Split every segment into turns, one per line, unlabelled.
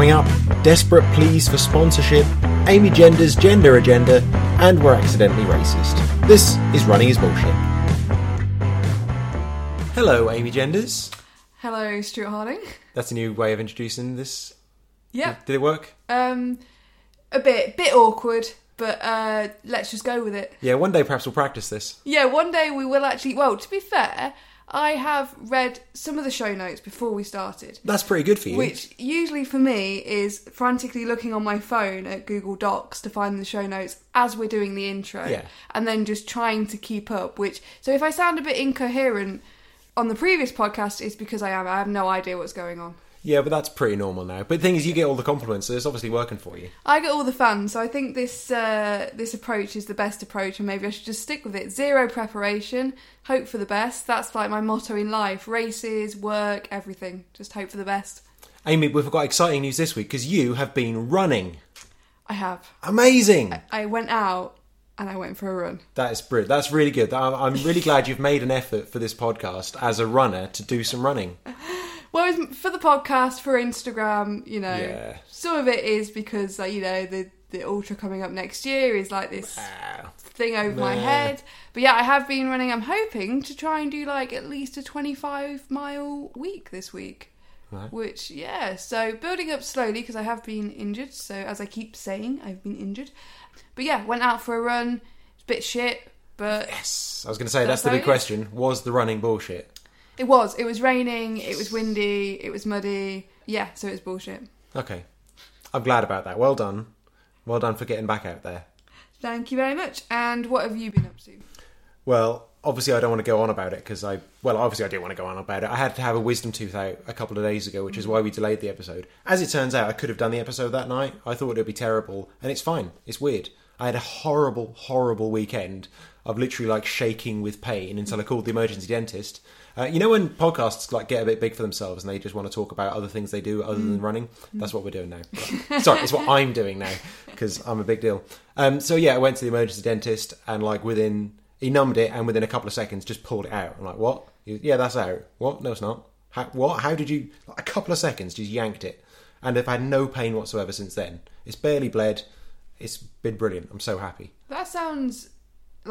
Coming up, desperate pleas for sponsorship, Amy Gender's gender agenda, and we're accidentally racist. This is Running is Bullshit. Hello, Amy Genders.
Hello, Stuart Harding.
That's a new way of introducing this.
Yeah,
Did it work?
um, a bit, bit awkward, but uh, let's just go with it.
Yeah, one day perhaps we'll practice this.
Yeah, one day we will actually. Well, to be fair, I have read some of the show notes before we started.
That's pretty good for you.
Which usually for me is frantically looking on my phone at Google Docs to find the show notes as we're doing the intro,
Yeah.
and then just trying to keep up. Which so if I sound a bit incoherent on the previous podcast, it's because I am. I have no idea what's going on.
Yeah, but that's pretty normal now. But the thing is, you get all the compliments, so it's obviously working for you.
I get all the fun, so I think this uh, this approach is the best approach, and maybe I should just stick with it. Zero preparation, hope for the best. That's like my motto in life: races, work, everything. Just hope for the best.
Amy, we've got exciting news this week because you have been running.
I have.
Amazing!
I went out and I went for a run.
That is brilliant. That's really good. I'm really glad you've made an effort for this podcast as a runner to do some running.
Well, it's for the podcast, for Instagram, you know.
Yeah.
Some of it is because, like, you know, the the ultra coming up next year is like this
Ah,
thing over my
Nah.
head. But yeah, I have been running. I'm hoping to try and do like at least a 25 mile week this week.
Right.
Which, yeah, so building up slowly because I have been injured. So, as I keep saying, I've been injured. But yeah, went out for a run. It's a bit shit, but
Yes. I was going to say, that's,
That's
the
how
big
it is.
question. Was the running bullshit?
It was. It was raining, it was windy, it was muddy. Yeah, so it was bullshit.
Okay. I'm glad about that. Well done. Well done for getting back out there.
Thank you very much. And what have you been up to?
Well, obviously, I don't want to go on about it because I, well, obviously, I do want to go on about it. I had to have a wisdom tooth out a couple of days ago, which is mm. why we delayed the episode. As it turns out, I could have done the episode that night. I thought it would be terrible, and it's fine. It's weird. I had a horrible, horrible weekend of literally like shaking with pain until I called the emergency dentist. Uh, you know when podcasts like get a bit big for themselves and they just want to talk about other things they do other than running? That's what we're doing now. Sorry, it's what I'm doing now because I'm a big deal. Um, so yeah, I went to the emergency dentist and like within he numbed it and within a couple of seconds just pulled it out. I'm like, what? He yeah, that's out. What? No, it's not. How, what? How did you? Like, a couple of seconds, just yanked it, and I've had no pain whatsoever since then. It's barely bled. It's been brilliant. I'm so happy.
That sounds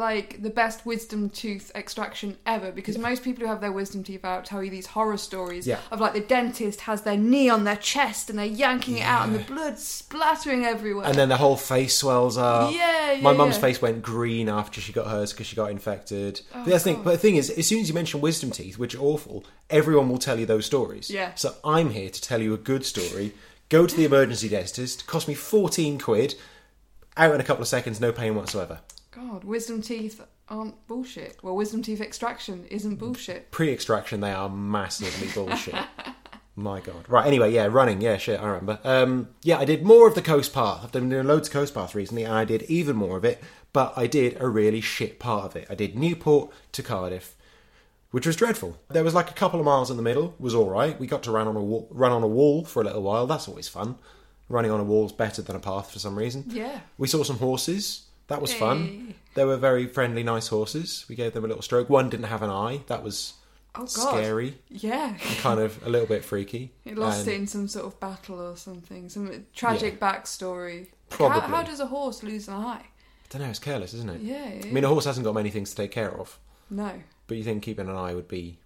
like the best wisdom tooth extraction ever because most people who have their wisdom teeth out tell you these horror stories
Yeah.
of like the dentist has their knee on their chest and they're yanking it out and the blood splattering everywhere.
And then the whole face swells up.
Yeah, yeah,
My mum's
yeah.
face went green after she got hers because she got infected.
Oh,
but, the thing, but the thing is, as soon as you mention wisdom teeth, which are awful, everyone will tell you those stories.
Yeah.
So I'm here to tell you a good story. Go to the emergency dentist. Cost me 14 quid. Out in a couple of seconds, no pain whatsoever.
God, wisdom teeth aren't bullshit. Well, wisdom teeth extraction isn't bullshit.
Pre-extraction, they are massively bullshit. My God. Right. Anyway, yeah, running. Yeah, shit. I remember. Um, yeah, I did more of the coast path. I've been doing loads of coast path recently, and I did even more of it. But I did a really shit part of it. I did Newport to Cardiff, which was dreadful. There was like a couple of miles in the middle. Was all right. We got to run on a wall, run on a wall for a little while. That's always fun. Running on a wall is better than a path for some reason.
Yeah.
We saw some horses. That was fun. They were very friendly, nice horses. We gave them a little stroke. One didn't have an eye. That was
Oh, God.
scary
Yeah.
and kind of a little bit freaky.
It lost
And
it in some sort of battle or something. Some tragic backstory.
Probably.
How, how does a horse lose an eye?
I don't know. It's careless, isn't it?
Yeah.
I mean, a horse hasn't got many things to take care of,
no.
but you think keeping an eye would be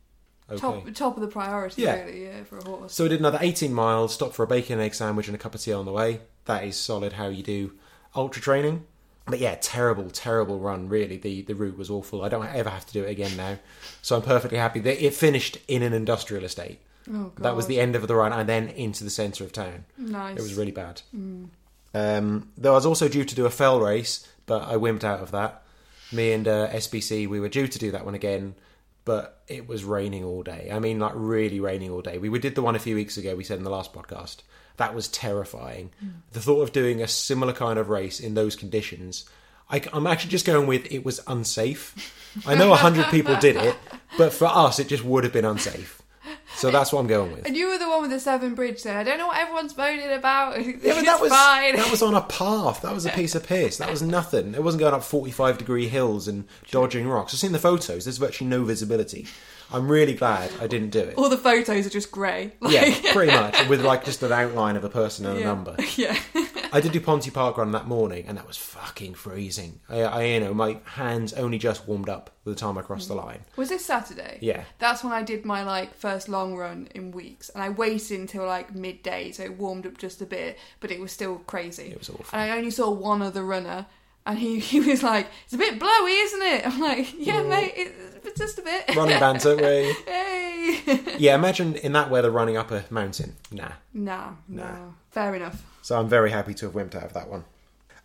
okay.
Top top of the priority,
Yeah.
really, yeah, for a horse.
So we did another 18 miles, stopped for a bacon and egg sandwich and a cup of tea on the way. That is solid how you do ultra training. But yeah, terrible, terrible run, really. The the route was awful. I don't ever have to do it again now. So I'm perfectly happy that it finished in an industrial estate.
Oh god.
That was the end of the run and then into the centre of town.
nice.
It was really bad. Um, though I was also due to do a fell race, but I wimped out of that. Me and uh, SBC, we were due to do that one again, but it was raining all day. I mean, like really raining all day. We did the one a few weeks ago. We said in the last podcast that was terrifying. The thought of doing a similar kind of race in those conditions. I, am actually just going with it was unsafe. I know a hundred people did it, but for us, it just would have been unsafe. So that's what I'm going with.
And you were the one with the Severn Bridge there. I don't know what everyone's moaning about.
Yeah, that was
fine.
that was on a path. That was a piece of piss. That was nothing. It wasn't going up forty-five degree hills and dodging rocks. I've seen the photos. There's virtually no visibility. I'm really glad I didn't do it.
All the photos are just grey. Like,
Yeah, pretty much with like just an outline of a person and a number.
Yeah.
I did do Ponty Park Run that morning, and that was fucking freezing. I, I, you know, my hands only just warmed up by the time I crossed the line.
Was this Saturday?
Yeah.
That's when I did my like first long run in weeks, and I waited until like midday, so it warmed up just a bit, but it was still crazy.
It was awful.
And I only saw one other runner, and he he was like, "It's a bit blowy, isn't it?" I'm like, "Yeah, mate, it's just a bit."
Running banter, way.
hey.
Yeah, imagine in that weather running up a mountain. Nah.
nah, no. Fair enough.
So I'm very happy to have wimped out of that one.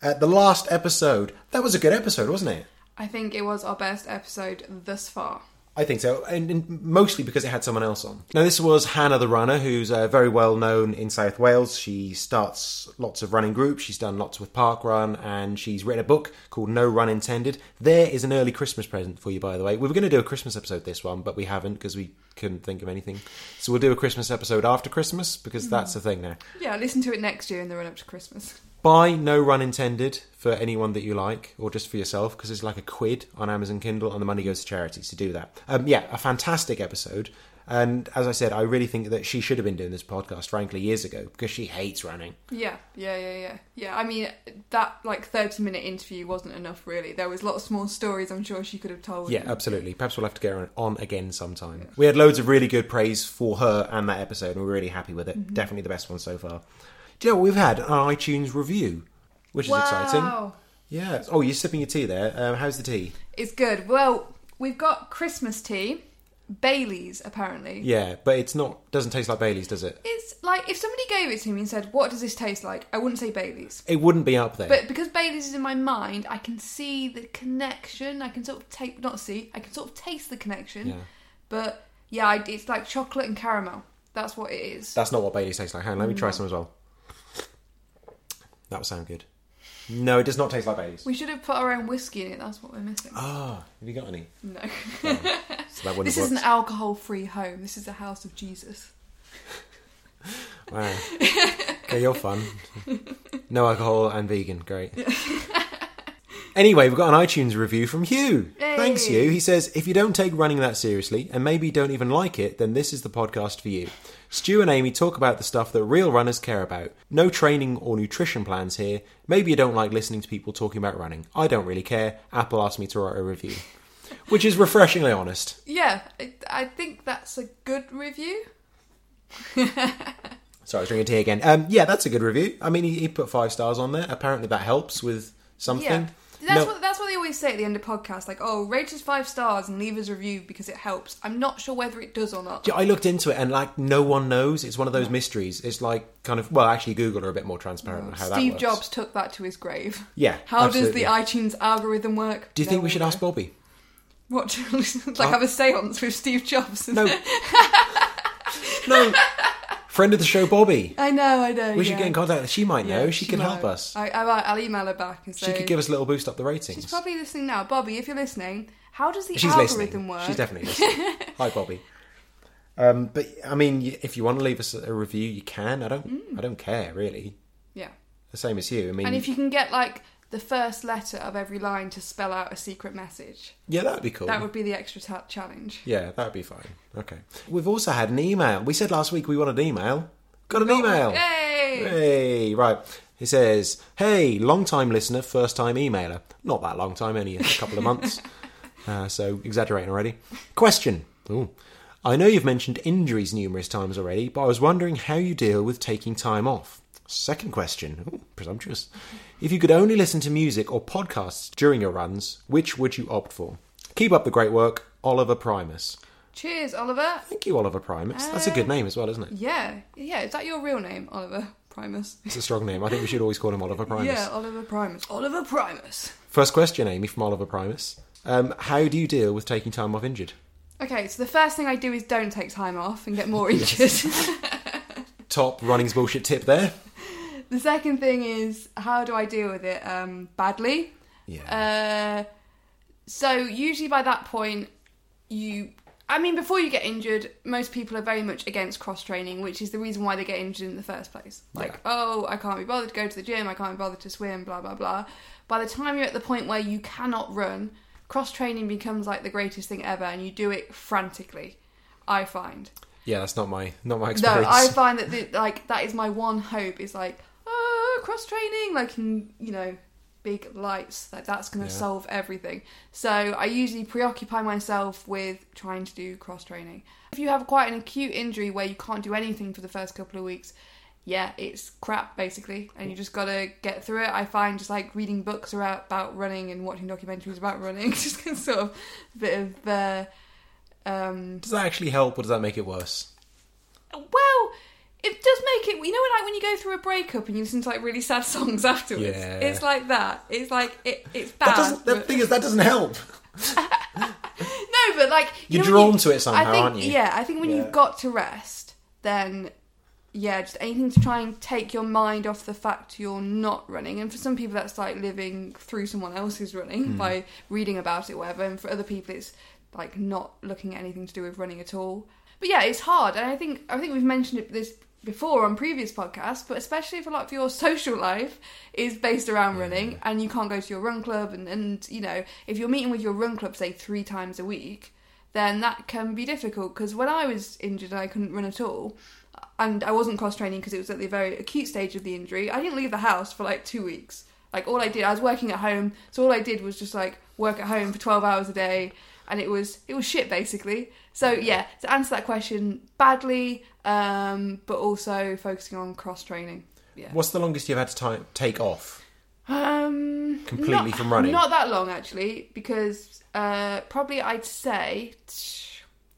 Uh, the last episode, that was a good episode, wasn't it?
I think it was our best episode thus far.
I think so, and, and mostly because it had someone else on. Now, this was Hannah the runner, who's uh, very well known in South Wales. She starts lots of running groups. She's done lots with Park Run, and she's written a book called No Run Intended. There is an early Christmas present for you, by the way. We were going to do a Christmas episode this one, but we haven't because we couldn't think of anything. So we'll do a Christmas episode after Christmas because that's the thing now.
Yeah, listen to it next year in the run up to Christmas.
Buy No Run Intended for anyone that you like, or just for yourself, because it's like a quid on Amazon Kindle, and the money goes to charities to do that. Um, yeah, a fantastic episode. And as I said, I really think that she should have been doing this podcast, frankly, years ago, because she hates running.
Yeah, yeah, yeah, yeah. Yeah, I mean, that like 30 minute interview wasn't enough, really. There was lots of more stories I'm sure she could have told.
Yeah, absolutely. Perhaps we'll have to get her on again sometime. We had loads of really good praise for her and that episode, and we're really happy with it. Definitely the best one so far. Do you know we've had? An iTunes review, which is
wow.
exciting. Yeah. Oh, you're sipping your tea there. Um, how's the tea?
It's good. Well, we've got Christmas tea, Bailey's apparently.
Yeah, but it's not. Doesn't taste like Bailey's, does it?
It's like if somebody gave it to me and said, "What does this taste like?" I wouldn't say Bailey's.
It wouldn't be up there.
But because Bailey's is in my mind, I can see the connection. I can sort of take, not see, I can sort of taste the connection.
Yeah.
But yeah, it's like chocolate and caramel. That's what it is.
That's not what Bailey's tastes like. Hang on, let me
Mm.
try some as well. That would sound good. No, it does not taste like Bailey's.
We should have put our own whiskey in it. That's what we're missing.
Ah, have you got any?
No.
So that wouldn't
this
have
is an
worked.
alcohol-free home. This is the house of Jesus.
Wow. okay, you're fun. No alcohol and vegan. Great. Anyway, we've got an iTunes review from Hugh.
Hey.
Thanks, Hugh. He says, if you don't take running that seriously, and maybe don't even like it, then this is the podcast for you. Stu and Amy talk about the stuff that real runners care about. No training or nutrition plans here. Maybe you don't like listening to people talking about running. I don't really care. Apple asked me to write a review. Which is refreshingly honest.
Yeah, I, I think that's a good review.
Sorry, I was drinking tea again. Um, yeah, that's a good review. I mean, he, he put five stars on there. Apparently that helps with something.
Yeah. That's
No-
what that's what they always say at the end of podcasts, like, "Oh, rate us five stars and leave us a review because it helps." I'm not sure whether it does or not.
I looked into it and like no one knows. It's one of those mysteries. It's like kind of well, actually, Google are a bit more transparent on how that
Steve. Jobs took that to his grave.
Yeah.
How
absolutely.
does the iTunes algorithm work?
Do you
No
think we should ask Bobby?
What? like have a séance with Steve Jobs?
No. no. Friend of the show, Bobby.
I know, I know.
We should
yeah.
get in contact. She might know.
Yeah,
she, could help
might.
us.
I, I, might- I'll email her back and say
She could give us a little boost up the ratings.
She's probably listening now, Bobby. If you're listening, how does the
She's
algorithm
listening.
work?
She's definitely listening. Hi, Bobby. Um, but I mean, if you want to leave us a review, you can. I don't. I don't care really.
yeah.
The same as you. I mean,
And if you can get like the first letter of every line to spell out a secret message,
yeah, that would be cool.
that would be the extra ta- challenge.
Yeah, that would be fine. Okay. We've also had an email. We said last week we wanted an email. Got an email.
Yay!
Hey, right. He says, "Hey, long time listener, first time emailer. Not that long time, only a couple of months. Uh, so exaggerating already. Question. Ooh. I know you've mentioned injuries numerous times already, but I was wondering how you deal with taking time off. Second question. Ooh, presumptuous. If you could only listen to music or podcasts during your runs, which would you opt for? Keep up the great work, Oliver Primus.
Cheers, Oliver.
Thank you, Oliver Primus. That's a good name as well, isn't it?
Yeah, yeah. Is that your real name, Oliver Primus?
It's a strong name. I think we should always call him Oliver Primus.
Yeah, Oliver Primus. Oliver Primus.
First question, Amy, from Oliver Primus. Um, how do you deal with taking time off injured?
Okay, so the first thing I do is don't take time off and get more injured.
Top running's bullshit tip there.
the second thing is how do I deal with it? Um, badly.
Yeah.
Uh, so usually by that point, you I mean, before you get injured, most people are very much against cross training, which is the reason why they get injured in the first place. Like,
Yeah.
oh, I can't be bothered to go to the gym, I can't be bothered to swim, blah, blah, blah. By the time you're at the point where you cannot run, cross training becomes like the greatest thing ever, and you do it frantically, I find.
Yeah, that's not my not my experience. No.
I find that the, like that is my one hope is like oh cross training like in you know big lights like that's going to
Yeah.
solve everything. So I usually preoccupy myself with trying to do cross training. If you have quite an acute injury where you can't do anything for the first couple of weeks, yeah, it's crap basically, and you just got to get through it. I find just like reading books about, about running and watching documentaries about running just sort of a bit of. Uh, um,
Does that actually help, or does that make it worse?
well, it does make it. You know, like when you go through a breakup and you listen to like really sad songs afterwards.
Yeah.
It's like that. It's like it, it's bad.
That doesn't. The
but-
thing is, that doesn't help.
no, but like you
You're drawn
you-
to it somehow,
I think,
aren't you?
Yeah, I think when
Yeah.
you've got to rest, then yeah, just anything to try and take your mind off the fact you're not running. And for some people, that's like living through someone else's running
Hmm.
by reading about it, or whatever. And for other people, it's like not looking at anything to do with running at all. But yeah, it's hard, and I think I think we've mentioned it this before on previous podcasts, but especially if a lot of your social life is based around running and you can't go to your run club and, and you know, if you're meeting with your run club say three times a week, then that can be difficult because when I was injured and I couldn't run at all and I wasn't cross training because it was at the very acute stage of the injury, I didn't leave the house for like 2 weeks. Like all I did, I was working at home, so all I did was just like work at home for 12 hours a day and it was it was shit basically. So yeah, to answer that question, badly, um, but also focusing on cross training. Yeah.
What's the longest you've had to ti take off?
Um,
Completely
not-
from running?
Not that long actually, because uh, probably I'd say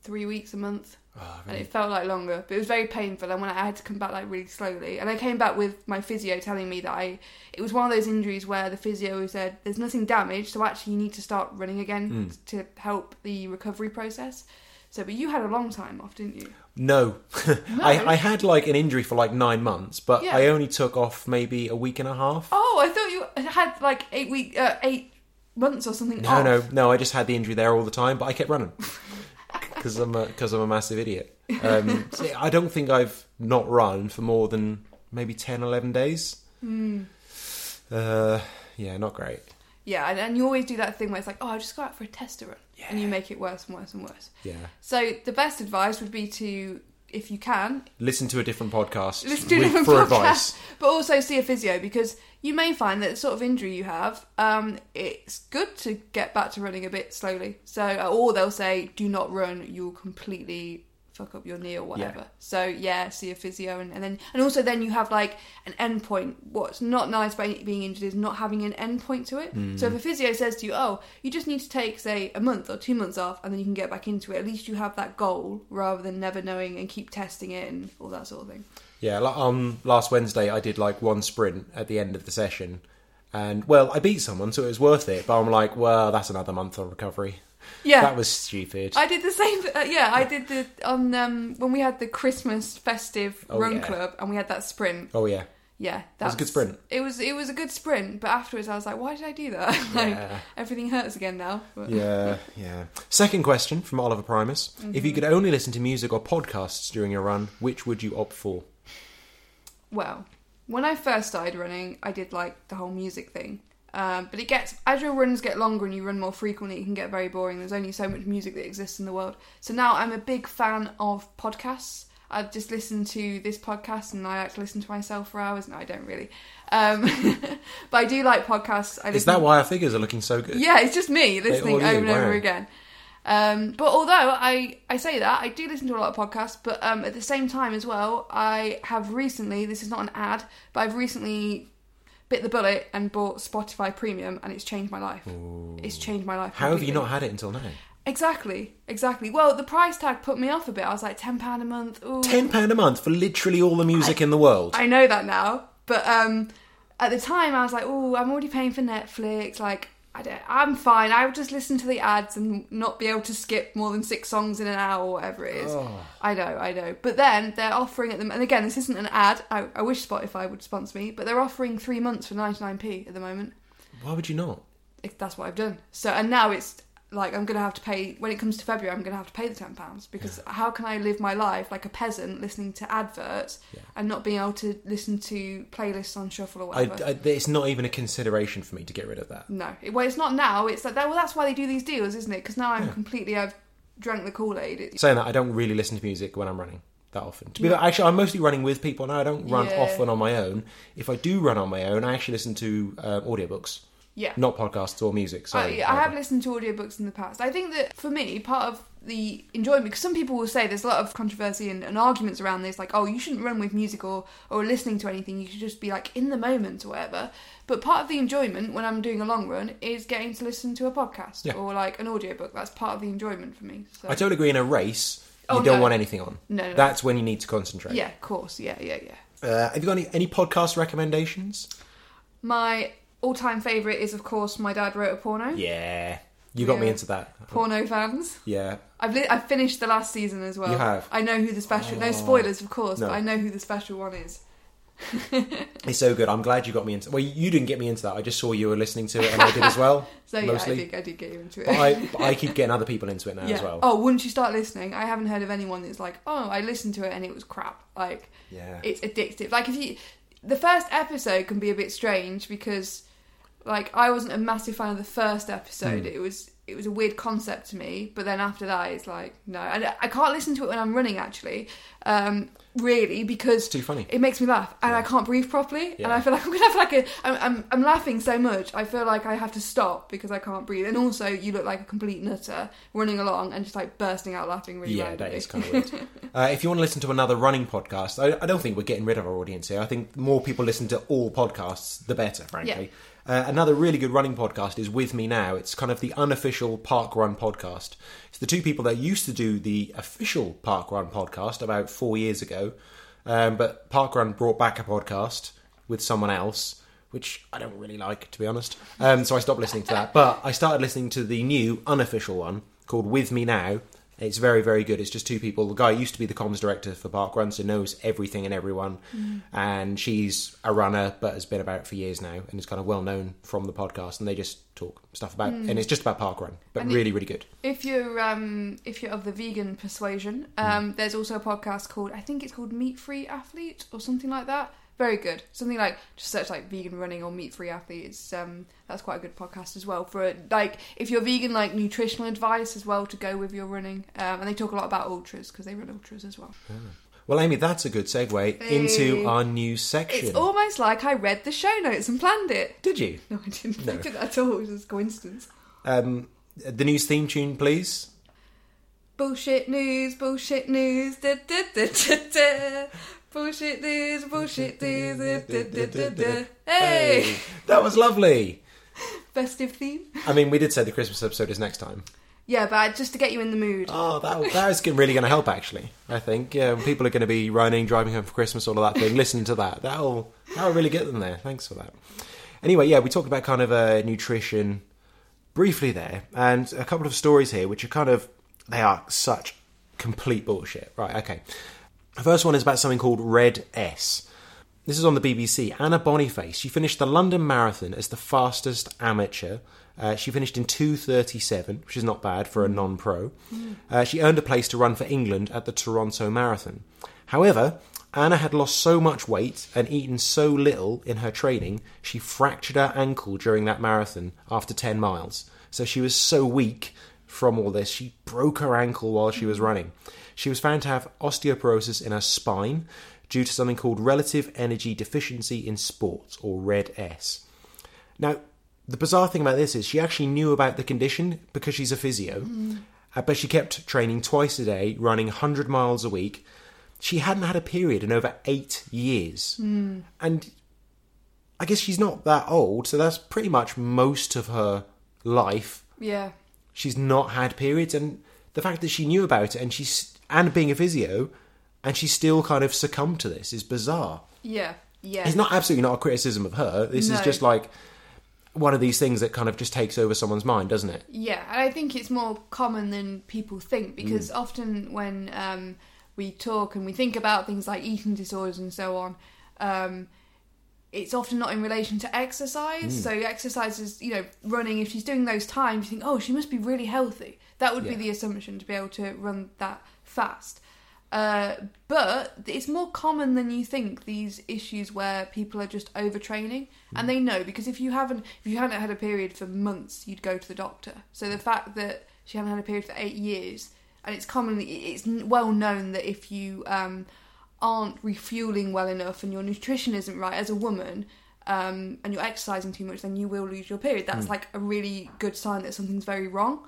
three weeks a month,
Oh,
and it felt like longer. But it was very painful, and when I had to come back like really slowly, and I came back with my physio telling me that I it was one of those injuries where the physio said there's nothing damaged, so actually you need to start running again
Hmm.
to help the recovery process. So, but you had a long time off, didn't you?
No, I, I had like an injury for like nine months, but
Yeah.
I only took off maybe a week and a half.
Oh, I thought you had like eight week, uh, eight months or something.
No,
off.
no, no. I just had the injury there all the time, but I kept running because I'm a because I'm a massive idiot. Um, so I don't think I've not run for more than maybe 10, 11 days.
Hmm.
Uh, yeah, not great.
Yeah, and, and you always do that thing where it's like, oh, I'll just go out for a tester run. And you make it worse and worse and worse.
Yeah,
So the best advice would be to, if you can,
listen to a different podcast
listen to a different
for
podcast,
advice.
but also see a physio because you may find that the sort of injury you have, um, it's good to get back to running a bit slowly. So, or they'll say, do not run, you'll completely fuck up your knee or whatever. So yeah, see a physio, and, and then and also then you have like an end point. What's not nice about being injured is not having an end point to it. So if a physio says to you, oh, you just need to take say a month or two months off, and then you can get back into it. At least you have that goal rather than never knowing and keep testing it and all that sort of thing.
Yeah, like, um, last Wednesday I did like one sprint at the end of the session, and well, I beat someone, so it was worth it. But I'm like, well, that's another month of recovery.
Yeah,
That was stupid.
I did the same. Uh, yeah, I did the on um when we had the Christmas festive
Oh,
run
yeah.
club and we had that sprint.
oh yeah,
Yeah,
That was a good sprint.
It was it was a good sprint, but afterwards I was like, why did I do that? like
Yeah.
everything hurts again now. But,
yeah, yeah. Second question from Oliver Primus: If
Mm-hmm.
you could only listen to music or podcasts during your run, which would you opt for?
Well, when I first started running, I did like the whole music thing. Um, but it gets as your runs get longer and you run more frequently, it can get very boring. There's only so much music that exists in the world. So now I'm a big fan of podcasts. I've just listened to this podcast and I like to listen to myself for hours. No, I don't really. Um, but I do like podcasts. I
Is that why our figures are looking so good?
Yeah, it's just me listening over and over again. Um, but although I, I say that, I do listen to a lot of podcasts, but um, at the same time as well, I have recently, this is not an ad, but I've recently bit the bullet and bought Spotify Premium and it's changed my life. It's changed my life.
How have you not had it until now?
Exactly, exactly. Well, the price tag put me off a bit. I was like, £10 a month. Ooh.
Ten pound a month for literally all the music in the world.
I know that now, but um, at the time I was like, "Oh, I'm already paying for Netflix. Like, I don't, I'm fine. I would just listen to the ads and not be able to skip more than six songs in an hour or whatever it is."
Oh.
I know, I know. But then they're offering at them, and again, this isn't an ad. I, I wish Spotify would sponsor me, but they're offering three months for 99p at the moment.
Why would you not?
If that's what I've done. So, and now it's like I'm gonna have to pay when it comes to February. I'm gonna have to pay the ten pounds because how can I live my life like a peasant listening to adverts
Yeah.
and not being able to listen to playlists on shuffle or
I,
whatever?
I, it's not even a consideration for me to get rid of that.
no, It- well, it's not now. It's like that. Well, that's why they do these deals, isn't it? Because now I'm
Yeah.
completely. I've drank the Kool Aid.
Saying that, I don't really listen to music when I'm running that often. To be
Yeah.
fair, actually, I'm mostly running with people now. I don't run
Yeah.
often on my own. If I do run on my own, I actually listen to uh, audiobooks,
yeah.
not podcasts or music. Sorry,
I, I have listened to audiobooks in the past. I think that for me, part of the enjoyment, because some people will say there's a lot of controversy and, and arguments around this, like, oh, you shouldn't run with music or, or listening to anything, you should just be like in the moment or whatever. But part of the enjoyment when I'm doing a long run is getting to listen to a podcast
Yeah.
or like an audiobook. That's part of the enjoyment for me. So.
I totally agree. In a race, you
Oh,
don't
no.
want anything on.
no, no,
That's when you need to concentrate.
yeah, of course, yeah, yeah, yeah.
Uh, have you got any, any podcast recommendations?
My all-time favourite is, of course, my dad wrote a porno.
Yeah, you got me into that.
Porno fans.
Yeah,
I've li- I've finished the last season as well.
You have?
I know who the special. No
Oh.
spoilers, of course,
No.
but I know who the special one is.
it's so good. I'm glad you got me into. Well, you didn't get me into that. I just saw you were listening to it, and I did as well.
So yeah,
Mostly.
I did. I did get you into it.
But I, but I keep getting other people into it now
yeah.
as well.
Oh, once you start listening, I haven't heard of anyone that's like, oh, I listened to it and it was crap. Like
Yeah,
it's addictive. Like if you, the first episode can be a bit strange because, like, I wasn't a massive fan of the first episode.
Hmm.
It was it was a weird concept to me. But then after that, it's like no, and I can't listen to it when I'm running actually, um, really because
it's too funny.
it makes me laugh and
Yeah.
I can't breathe properly and I feel like I'm gonna have like a I'm, I'm I'm laughing so much I feel like I have to stop because I can't breathe and also you look like a complete nutter running along and just like bursting out laughing really
Yeah,
randomly.
that is kind of weird. uh, if you want to listen to another running podcast, I, I don't think we're getting rid of our audience here. I think more people listen to all podcasts, the better, frankly. Uh, another really good running podcast is With Me Now. It's kind of the unofficial Park Run podcast. It's the two people that used to do the official Park Run podcast about four years ago, um, but Park Run brought back a podcast with someone else. Which I don't really like, to be honest. Um, so I stopped listening to that. But I started listening to the new unofficial one called With Me Now, it's very, very good. It's just two people. The guy used to be the comms director for Park Run, so knows everything and everyone. And she's a runner, but has been about it for years now, and is kind of well known from the podcast. And they just talk stuff about, and it's just about Park Run, but
And it-
really, really good.
If you're um, if you're of the vegan persuasion, um, there's also a podcast called I think it's called Meat Free Athlete or something like that. Very good. Something like just search like vegan running or meat free athletes. Um, that's quite a good podcast as well for like if you're vegan, like nutritional advice as well to go with your running. Um, and they talk a lot about ultras because they run ultras as well.
Well, Amy, that's a good segue into our new section.
It's almost like I read the show notes and planned it.
Did you?
No, I didn't.
No.
I didn't at all. It was just a coincidence.
Um, the news theme tune, please.
Bullshit news, bullshit news, da da da da da. Bullshit news, bullshit news, da da da da da. Hey!
that was lovely.
Festive theme.
I mean, we did say the Christmas episode is next time.
Yeah, but just to get you in the mood.
Oh, that that is really going to help. Actually, I think yeah, when people are going to be running, driving home for Christmas, all of that thing. Listening to that, that'll that'll really get them there. Thanks for that. Anyway, yeah, we talked about kind of uh, nutrition briefly there, and a couple of stories here, which are kind of they are such complete bullshit. Right? Okay. The first one is about something called Red S. This is on the BBC. Anna Boniface. She finished the London Marathon as the fastest amateur. Uh, she finished in 2:37, which is not bad for a non-pro. Uh, she earned a place to run for England at the Toronto Marathon. However, Anna had lost so much weight and eaten so little in her training, she fractured her ankle during that marathon after 10 miles. So she was so weak from all this, she broke her ankle while she was running. She was found to have osteoporosis in her spine due to something called relative energy deficiency in sports, or RED-S. Now, the bizarre thing about this is she actually knew about the condition because she's a physio, uh, but she kept training twice a day, running 100 miles a week. She hadn't had a period in over eight years. And I guess she's not that old, so that's pretty much most of her life.
Yeah.
She's not had periods, and the fact that she knew about it and she's and being a physio, and she still kind of succumbed to this is bizarre.
Yeah. Yeah.
It's not absolutely not a criticism of her. This is just like one of these things that kind of just takes over someone's mind, doesn't it?
Yeah, and I think it's more common than people think because
Mm.
often when um, we talk and we think about things like eating disorders and so on, um, it's often not in relation to exercise. So exercise is, you know, running. If she's doing those times, you think, oh, she must be really healthy. That would be the assumption to be able to run that fast. Uh, but it's more common than you think. These issues where people are just overtraining, and they know because if you haven't, if you hadn't had a period for months, you'd go to the doctor. So the fact that she hadn't had a period for eight years, and it's commonly, it's well known that if you um, aren't refueling well enough and your nutrition isn't right as a woman. Um, and you're exercising too much, then you will lose your period. That's like a really good sign that something's very wrong.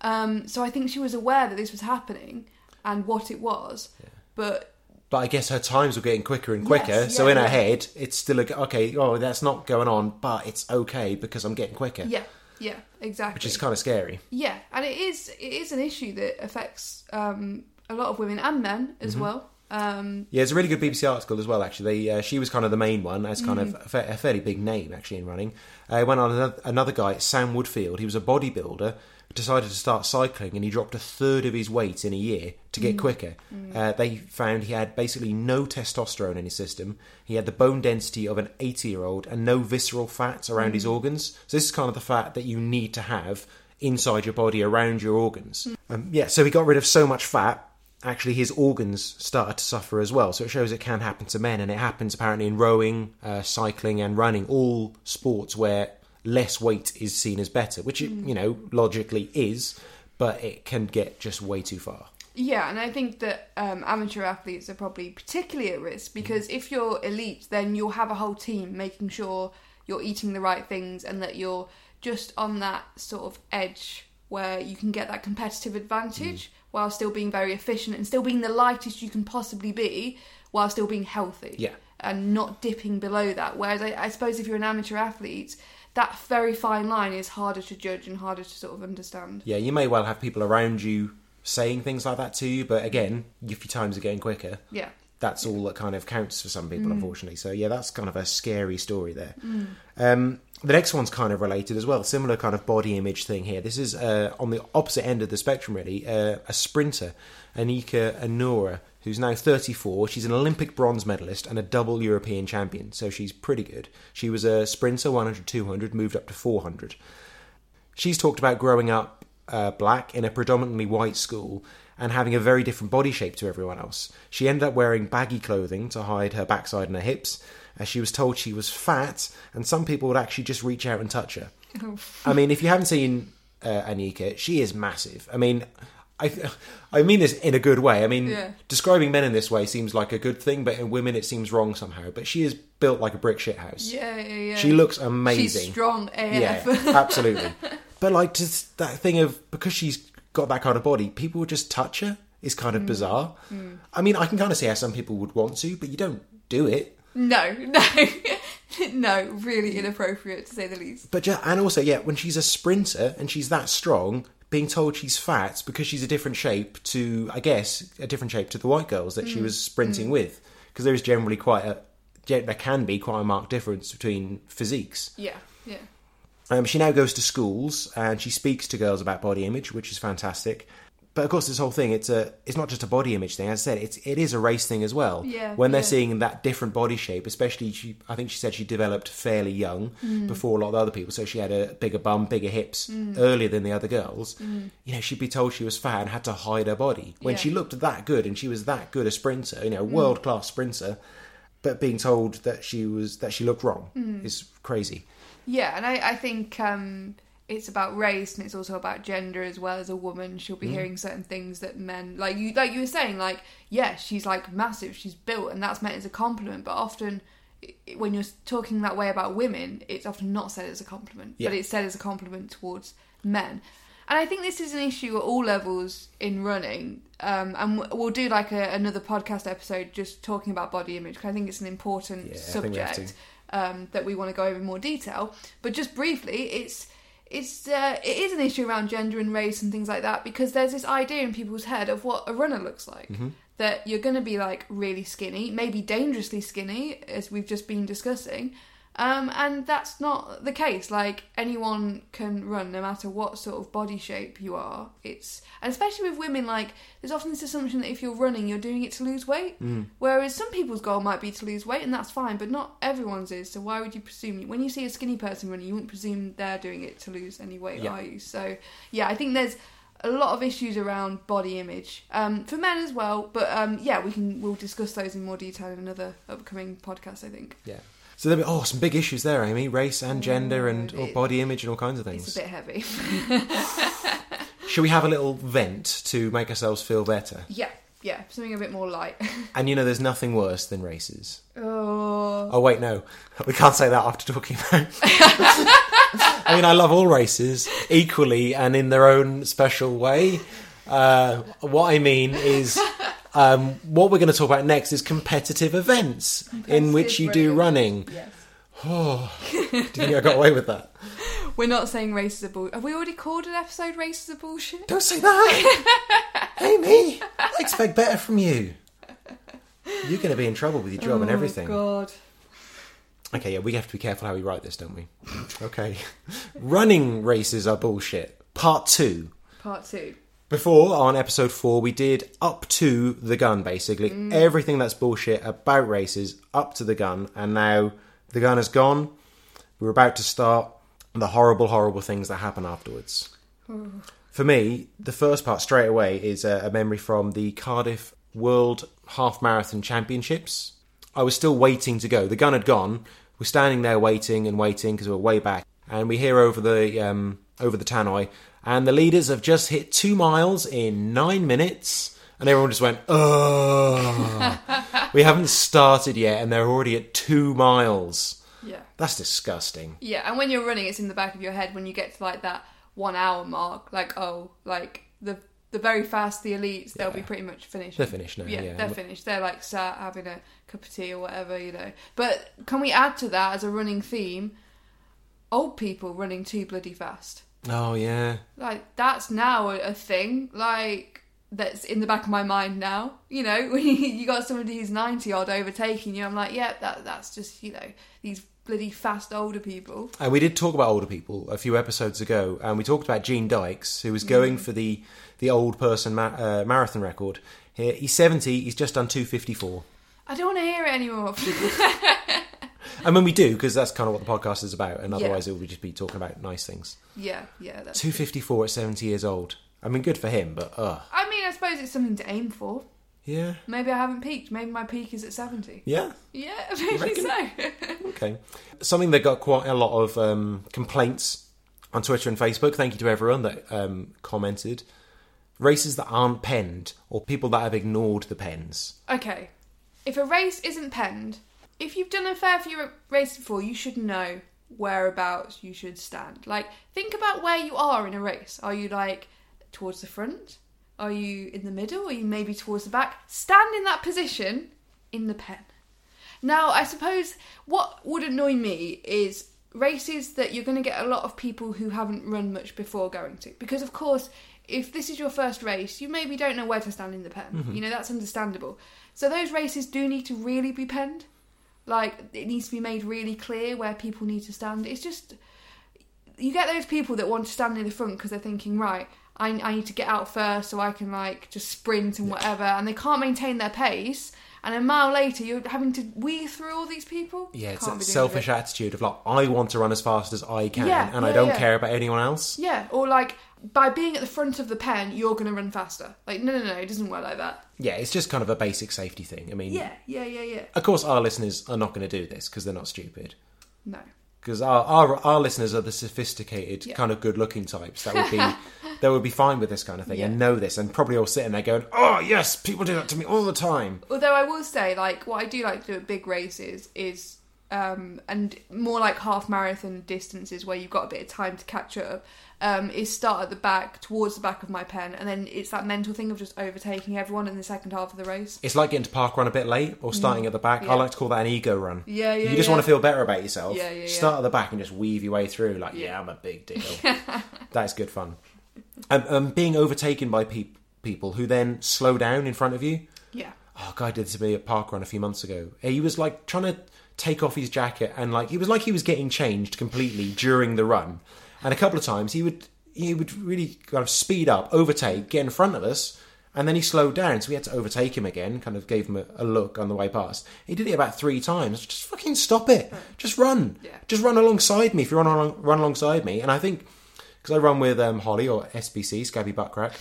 Um, so I think she was aware that this was happening and what it was, but
But I guess her times were getting quicker and quicker.
Yes,
so
yeah,
in her head, it's still a, okay. Oh, that's not going on, but it's okay because I'm getting quicker,
yeah, yeah, exactly.
which is kind of scary.
yeah, and it is it is an issue that affects um, a lot of women and men as well. Um,
Yeah, it's a really good BBC article as well. Actually, they, uh, she was kind of the main one as kind of a, fa- a fairly big name actually in running. Uh, went on another, another guy, Sam Woodfield. He was a bodybuilder. Decided to start cycling, and he dropped a third of his weight in a year to get quicker. Uh, they found he had basically no testosterone in his system. He had the bone density of an 80-year-old and no visceral fats around his organs. So this is kind of the fat that you need to have inside your body around your organs. Um, yeah, so he got rid of so much fat actually his organs started to suffer as well. So it shows it can happen to men, and it happens apparently in rowing, uh, cycling, and running, all sports where less weight is seen as better, which it, you know logically is, but it can get just way too far.
Yeah, and I think that um, amateur athletes are probably particularly at risk because if you're elite, then you'll have a whole team making sure you're eating the right things and that you're just on that sort of edge where you can get that competitive advantage while still being very efficient and still being the lightest you can possibly be while still being healthy.
Yeah.
And not dipping below that. Whereas I, I suppose if you're an amateur athlete, that very fine line is harder to judge and harder to sort of understand.
Yeah, you may well have people around you saying things like that to you, but again, if your times are getting quicker,
Yeah.
that's all that kind of counts for some people, unfortunately. So yeah, that's kind of a scary story there. Um, the next one's kind of related as well, similar kind of body image thing here. This is uh, on the opposite end of the spectrum, really. Uh, a sprinter, Anyika Onuora, who's now 34. She's an Olympic bronze medalist and a double European champion, so she's pretty good. She was a sprinter, 100, 200, moved up to 400. She's talked about growing up uh, black in a predominantly white school and having a very different body shape to everyone else. She ended up wearing baggy clothing to hide her backside and her hips, as she was told she was fat, and some people would actually just reach out and touch her. I mean, if you haven't seen uh, Anyika, she is massive. I mean, I I mean this in a good way. I mean,
Yeah.
describing men in this way seems like a good thing, but in women it seems wrong somehow. But she is built like a brick shit house.
Yeah, yeah, yeah.
She looks amazing.
She's strong AF.
Yeah, absolutely. But like just that thing of because she's got that kind of body, people would just touch her is kind
Mm.
of bizarre. I mean, I can kind of see how some people would want to, but you don't do it.
No, no, no. Really inappropriate to say the least.
But ju- and also, yeah, when she's a sprinter and she's that strong, being told she's fat because she's a different shape to, I guess, a different shape to the white girls that
Mm.
she was sprinting with, because there is generally quite a there can be quite a marked difference between physiques.
Yeah, yeah.
Um, she now goes to schools and she speaks to girls about body image, which is fantastic. But of course, this whole thing it's a it's not just a body image thing. As I said, it's it is a race thing as well.
Yeah,
when they're
yeah.
seeing that different body shape, especially she, I think she said she developed fairly young
Mm.
before a lot of the other people, so she had a bigger bum, bigger hips earlier than the other girls. You know, she'd be told she was fat and had to hide her body when
Yeah. Mm.
she looked that good and she was that good a sprinter, you know, world class sprinter. But being told that she was that she looked wrong
Mm.
is crazy.
Yeah, and I, I think um, it's about race and it's also about gender as well. As a woman, she'll
Mm.
be hearing certain things that men like you like you were saying. Like, yeah, she's like massive, she's built, and that's meant as a compliment. But often, i- when you're talking that way about women, it's often not said as a compliment,
Yeah.
but it's said as a compliment towards men. And I think this is an issue at all levels in running. Um, and we'll do like a, another podcast episode just talking about body image because I think it's an important
Yeah, we
subject um, that we want to go over in more detail. But just briefly, it's it's uh, it is an issue around gender and race and things like that because there's this idea in people's head of what a runner looks like. That you're going to be like really skinny, maybe dangerously skinny, as we've just been discussing. Um, and that's not the case. Like anyone can run, no matter what sort of body shape you are. It's and especially with women, like there's often this assumption that if you're running, you're doing it to lose weight.
Mm.
Whereas some people's goal might be to lose weight, and that's fine, but not everyone's is. So why would you presume? When you see a skinny person running, you wouldn't presume they're doing it to lose any weight,
Yeah.
are you? So yeah, I think there's a lot of issues around body image um, for men as well. But um, yeah, we can we'll discuss those in more detail in another upcoming podcast. I think
Yeah. So there'll be oh some big issues there, Amy. Race and gender and
Oh,
or body image and all kinds of things.
it's a bit heavy.
Should we have a little vent to make ourselves feel better?
yeah, yeah, something a bit more light.
And you know, there's nothing worse than races.
oh,
Oh wait, no, we can't say that after talking about. I mean, I love all races equally and in their own special way. Uh, what I mean is, um, what we're going to talk about next is competitive events in which you do running.
yes.
Oh, do you think I got away with that?
We're not saying races are bullshit. Have we already called an episode "Races are bullshit"?
Don't say that, Amy. I expect better from you. You're going to be in trouble with your job and everything.
Oh, God.
Okay, yeah, we have to be careful how we write this, don't we? Okay. Running races are bullshit. Part two.
Part two.
Before, on episode four, we did up to the gun, basically. Everything that's bullshit about races, up to the gun. And now the gun is gone. We're about to start the horrible, horrible things that happen afterwards. For me, the first part straight away is a, a memory from the Cardiff World Half Marathon Championships. I was still waiting to go. The gun had gone. We're standing there waiting and waiting because we were way back, and we hear over the um, over the tannoy, and the leaders have just hit two miles in nine minutes, and everyone just went, "Oh, we haven't started yet, and they're already at two miles."
Yeah.
That's disgusting.
Yeah, and when you're running, it's in the back of your head when you get to like that one hour mark. Like, oh, like the the very fast the elites, they'll be pretty much finished.
They're finished now,
Yeah,
yeah.
they're finished. They're like sat having a cup of tea or whatever, you know. But can we add to that as a running theme? Old people running too bloody fast.
Oh yeah,
Like that's now a, a thing. Like that's in the back of my mind now. You know, when you got somebody who's ninety odd overtaking you, I'm like, yeah, that that's just you know these bloody fast older people.
And we did talk about older people a few episodes ago, and we talked about Gene Dykes, who was going for the the old person ma- uh, marathon record. He- He's seventy. He's just done two fifty four.
I don't want to hear it anymore.
And when we do, because that's kind of what the podcast is about, and
Yeah.
otherwise it would just be talking about nice things.
yeah, yeah. That's
Two fifty four at seventy years old. I mean, good for him, but uh,
I mean, I suppose it's something to aim for.
yeah,
Maybe I haven't peaked. Maybe my peak is at 70.
yeah,
Yeah, maybe so.
okay. Something that got quite a lot of um, complaints on Twitter and Facebook. Thank you to everyone that um, commented. Races that aren't penned, or people that have ignored the pens.
okay, if a race isn't penned, if you've done a fair few races before, you should know whereabouts you should stand. Like, think about where you are in a race. Are you like towards the front? Are you in the middle? Are you maybe towards the back? Stand in that position in the pen. Now, I suppose what would annoy me is races that you're going to get a lot of people who haven't run much before going to. Because, of course, if this is your first race, you maybe don't know where to stand in the pen. Mm-hmm. You know, that's understandable. So, those races do need to really be penned. Like, it needs to be made really clear where people need to stand. It's just, you get those people that want to stand near the front because they're thinking, right, I, I need to get out first so I can, like, just sprint and whatever. And they can't maintain their pace. And a mile later, you're having to weave through all these people.
Yeah, it's
be
selfish
it.
attitude of like, I want to run as fast as I can,
Yeah,
and I don't
yeah.
care about anyone else.
Yeah, or like by being at the front of the pen, you're going to run faster. Like, no, no, no, it doesn't work like that.
Yeah, it's just kind of a basic safety thing. I mean,
Yeah, yeah, yeah, yeah.
of course, our listeners are not going to do this because they're not stupid.
No.
Because our, our our listeners are the sophisticated,
Yeah.
kind of good-looking types that would be that would be fine with this kind of thing and know this, and probably all sitting there going, "Oh yes, people do that to me all the time."
Although I will say, like, what I do like to do at big races is, um, and more like half marathon distances where you've got a bit of time to catch up, um, is start at the back, towards the back of my pen, and then it's that mental thing of just overtaking everyone in the second half of the race.
It's like getting to park run a bit late or starting at the back.
Mm. Yeah.
I like to call that an ego run.
Yeah, yeah.
you just
yeah.
want to feel better about yourself.
Yeah, yeah.
Start at the back and just weave your way through. Like, yeah, I'm a big deal. That's good fun. Um, um, being overtaken by peop people who then slow down in front of you.
Yeah.
Oh, a guy did this to me at park run a few months ago. He was like trying to take off his jacket and like he was like he was getting changed completely during the run. And a couple of times he would he would really kind of speed up, overtake, get in front of us, and then he slowed down, so we had to overtake him again. Kind of gave him a, a look on the way past. He did it about three times. Just fucking stop it. Just run.
Yeah.
Just run alongside me if you run along, run alongside me. And I think because I run with um, Holly or SBC, Scabby Butt Crack,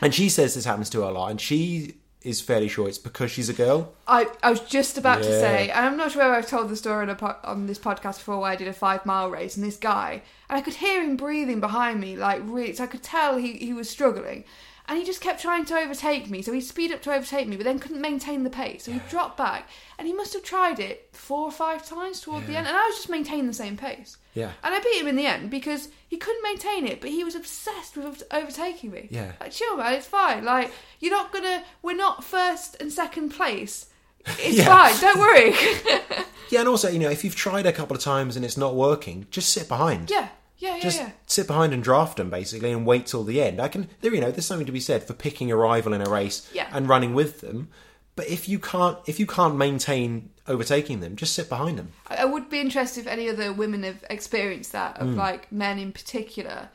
and she says this happens to her a lot, and she is fairly sure it's because she's a girl.
I, I was just about to say, and I'm not sure whether I've told the story on, a po- on this podcast before where I did a five mile race and this guy, and I could hear him breathing behind me, like really, so I could tell he, he was struggling. And he just kept trying to overtake me, so he'd speed up to overtake me, but then couldn't maintain the pace. So he dropped back, and he must have tried it four or five times toward the end, and I was just maintaining the same pace.
Yeah.
And I beat him in the end because he couldn't maintain it, but he was obsessed with overtaking me.
Yeah.
Like, chill, man, it's fine. Like, you're not gonna, we're not first and second place. It's
Yeah.
fine, don't worry.
Yeah, and also, you know, if you've tried a couple of times and it's not working, just sit behind.
yeah, yeah, yeah,
Just
yeah.
sit behind and draft them basically, and wait till the end. I can, there, you know, there's something to be said for picking a rival in a race
Yeah.
and running with them. But if you can't, if you can't maintain overtaking them, just sit behind them.
I I would be interested if any other women have experienced that,
Hmm.
of like men in particular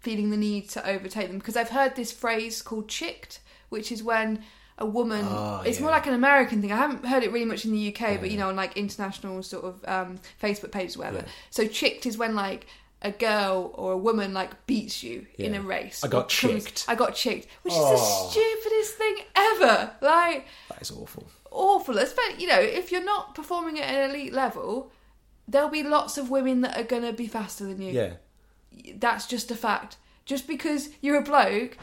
feeling the need to overtake them. Because I've heard this phrase called chicked, which is when a woman,
Oh,
it's more
yeah.
like an American thing. I haven't heard it really much in the UK, but you know, on like international sort of um, Facebook pages, or whatever. So chicked is when like a girl or a woman like beats you in a race.
I got chicked.
I got chicked, which is
Oh.
the stupidest thing ever. Like,
That is awful.
awful. Especially, you know, if you're not performing at an elite level, there'll be lots of women that are gonna be faster than you.
Yeah,
That's just a fact. Just because you're a bloke,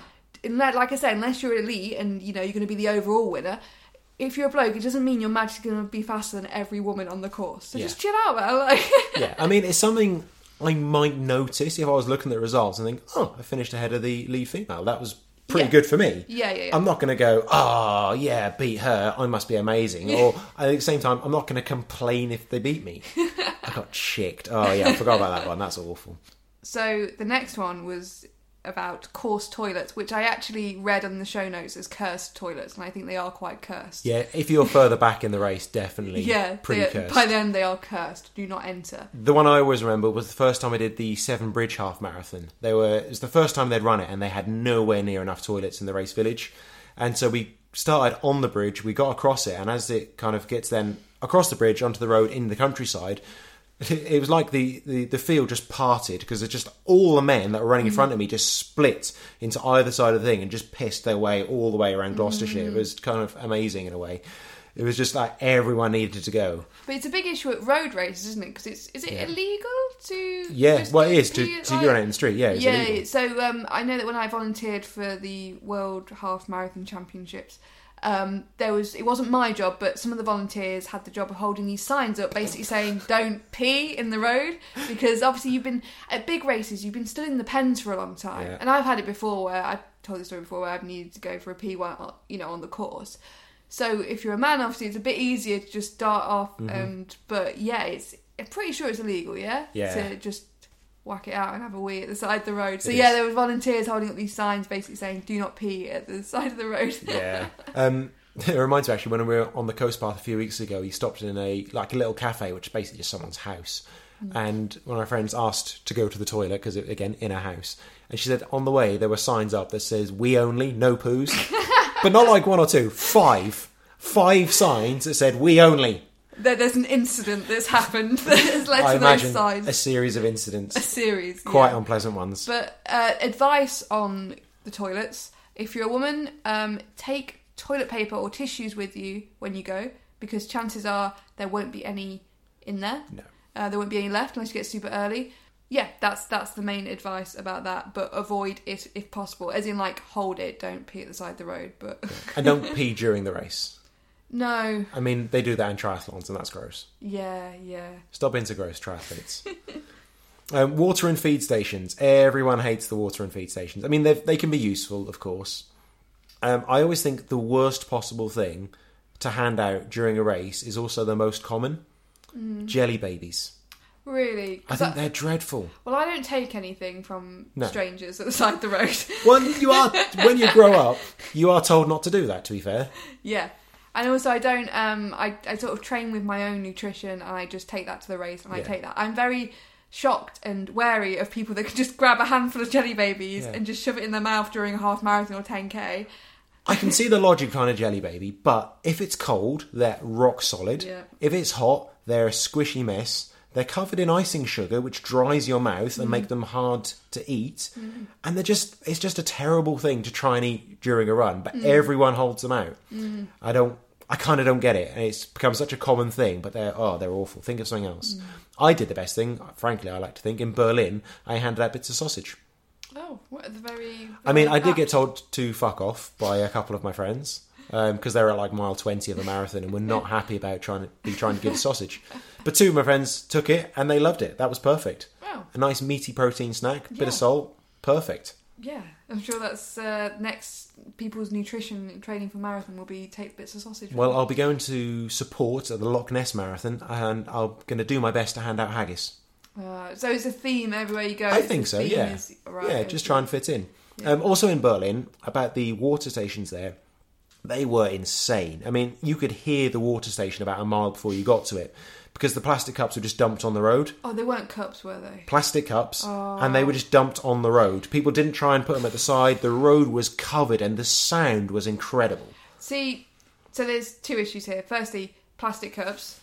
unless- like I said, unless you're elite and you know you're gonna be the overall winner. If you're a bloke, it doesn't mean you're magically going to be faster than every woman on the course. So
Yeah.
just chill out, man. Like,
yeah. I mean, it's something I might notice if I was looking at the results and think, oh, I finished ahead of the lead female. That was pretty
Yeah.
good for me.
Yeah, yeah, yeah.
I'm not going to go, oh, yeah, beat her. I must be amazing. Or at the same time, I'm not going to complain if they beat me. I got chicked. Oh, yeah, I forgot about that one. That's awful.
So the next one was about course toilets, which I actually read on the show notes as cursed toilets, and I think they are quite cursed.
Yeah, if you're further back in the race, definitely
Yeah,
pretty
they-
cursed.
by then they are cursed. Do not enter.
The one I always remember was the first time I did the Severn Bridge Half Marathon. They were it was the first time they'd run it, and they had nowhere near enough toilets in the race village. And so we started on the bridge, we got across it, and as it kind of gets then across the bridge onto the road in the countryside, it was like the, the, the field just parted because just all the men that were running in front of me just split into either side of the thing and just pissed their way all the way around Gloucestershire. It was kind of amazing in a way. It was just like everyone needed to go.
But it's a big issue at road races, isn't it? Because it's is it
Yeah.
illegal to?
Yeah,
just
well, it is to,
pee,
to
like-
urinate in the street. Yeah, it's
yeah.
illegal.
So um, I know that when I volunteered for the World Half Marathon Championships, um, there was it wasn't my job, but some of the volunteers had the job of holding these signs up, basically saying "Don't pee in the road," because obviously you've been at big races, you've been stood in the pens for a long time,
Yeah.
and I've had it before where I told the story before where I've needed to go for a pee while you know on the course. So if you're a man, obviously it's a bit easier to just start off, and but yeah, it's I'm pretty sure it's illegal, yeah,
Yeah.
to just whack it out and have a wee at the side of the road. So
It
yeah,
is.
there were volunteers holding up these signs, basically saying "Do not pee at the side of the road."
yeah. Um, it reminds me actually when we were on the coast path a few weeks ago, he stopped in a like a little cafe, which is basically just someone's house. And one of my friends asked to go to the toilet because again in a house, and she said on the way there were signs up that says "We only, no poos," but not like one or two, five, five signs that said "We only."
There- There's an incident that's happened that has led
I
to those
imagine
signs.
a series of incidents.
A series,
quite
yeah.
unpleasant ones.
But uh, advice on the toilets: if you're a woman, um, take toilet paper or tissues with you when you go, because chances are there won't be any in there.
No.
Uh, there won't be any left unless you get super early. Yeah, that's that's the main advice about that. But avoid it if possible, as in like hold it, don't pee at the side of the road. But
and don't pee during the race.
No,
I mean, they do that in triathlons, and that's gross.
yeah, yeah.
Stop into gross triathletes. um, water and feed stations. Everyone hates the water and feed stations. I mean, they they can be useful, of course. Um, I always think the worst possible thing to hand out during a race is also the most common. Jelly babies.
Really?
I think they're dreadful.
well, I don't take anything from
No.
strangers at the side of the road.
When you are when you grow up, you are told not to do that. To be fair,
yeah. And also, I don't. Um, I I sort of train with my own nutrition, and I just take that to the race, and I
Yeah.
take that. I'm very shocked and wary of people that can just grab a handful of jelly babies
Yeah.
and just shove it in their mouth during a half marathon or 10k.
I can see the logic behind a jelly baby, but if it's cold, they're rock solid.
Yeah.
If it's hot, they're a squishy mess. They're covered in icing sugar, which dries your mouth and make mm-hmm. them hard to eat. Mm-hmm. And they're just it's just a terrible thing to try and eat during a run, but mm. everyone holds them out. Mm-hmm. I don't I kind of don't get it. And it's become such a common thing, but they're oh, they're awful. Think of something else. Mm. I did the best thing, frankly, I like to think. In Berlin, I handed out bits of sausage.
Oh, what the very.
I mean, I did get told to fuck off by a couple of my friends um, because they were at like mile twenty of a marathon and were not happy about trying to be trying to give sausage. But two of my friends took it and they loved it. That was perfect.
Wow.
A nice meaty protein snack, bit
Yeah.
of salt, perfect.
Yeah, I'm sure that's uh, next. People's nutrition training for marathon will be take bits of sausage.
Well, I'll be going to support at the Loch Ness Marathon and I'm going to do my best to hand out haggis.
Uh, so it's a theme everywhere you go.
I think
the
so.
theme
Yeah,
is- right,
yeah.
okay.
Just try and fit in. Um, also in Berlin, about the water stations there, they were insane. I mean, you could hear the water station about a mile before you got to it because the plastic cups were just dumped on the road.
Oh, they weren't cups, were they?
Plastic cups,
Oh.
and they were just dumped on the road. People didn't try and put them at the side. The road was covered, and the sound was incredible.
See, so there's two issues here. Firstly, plastic cups.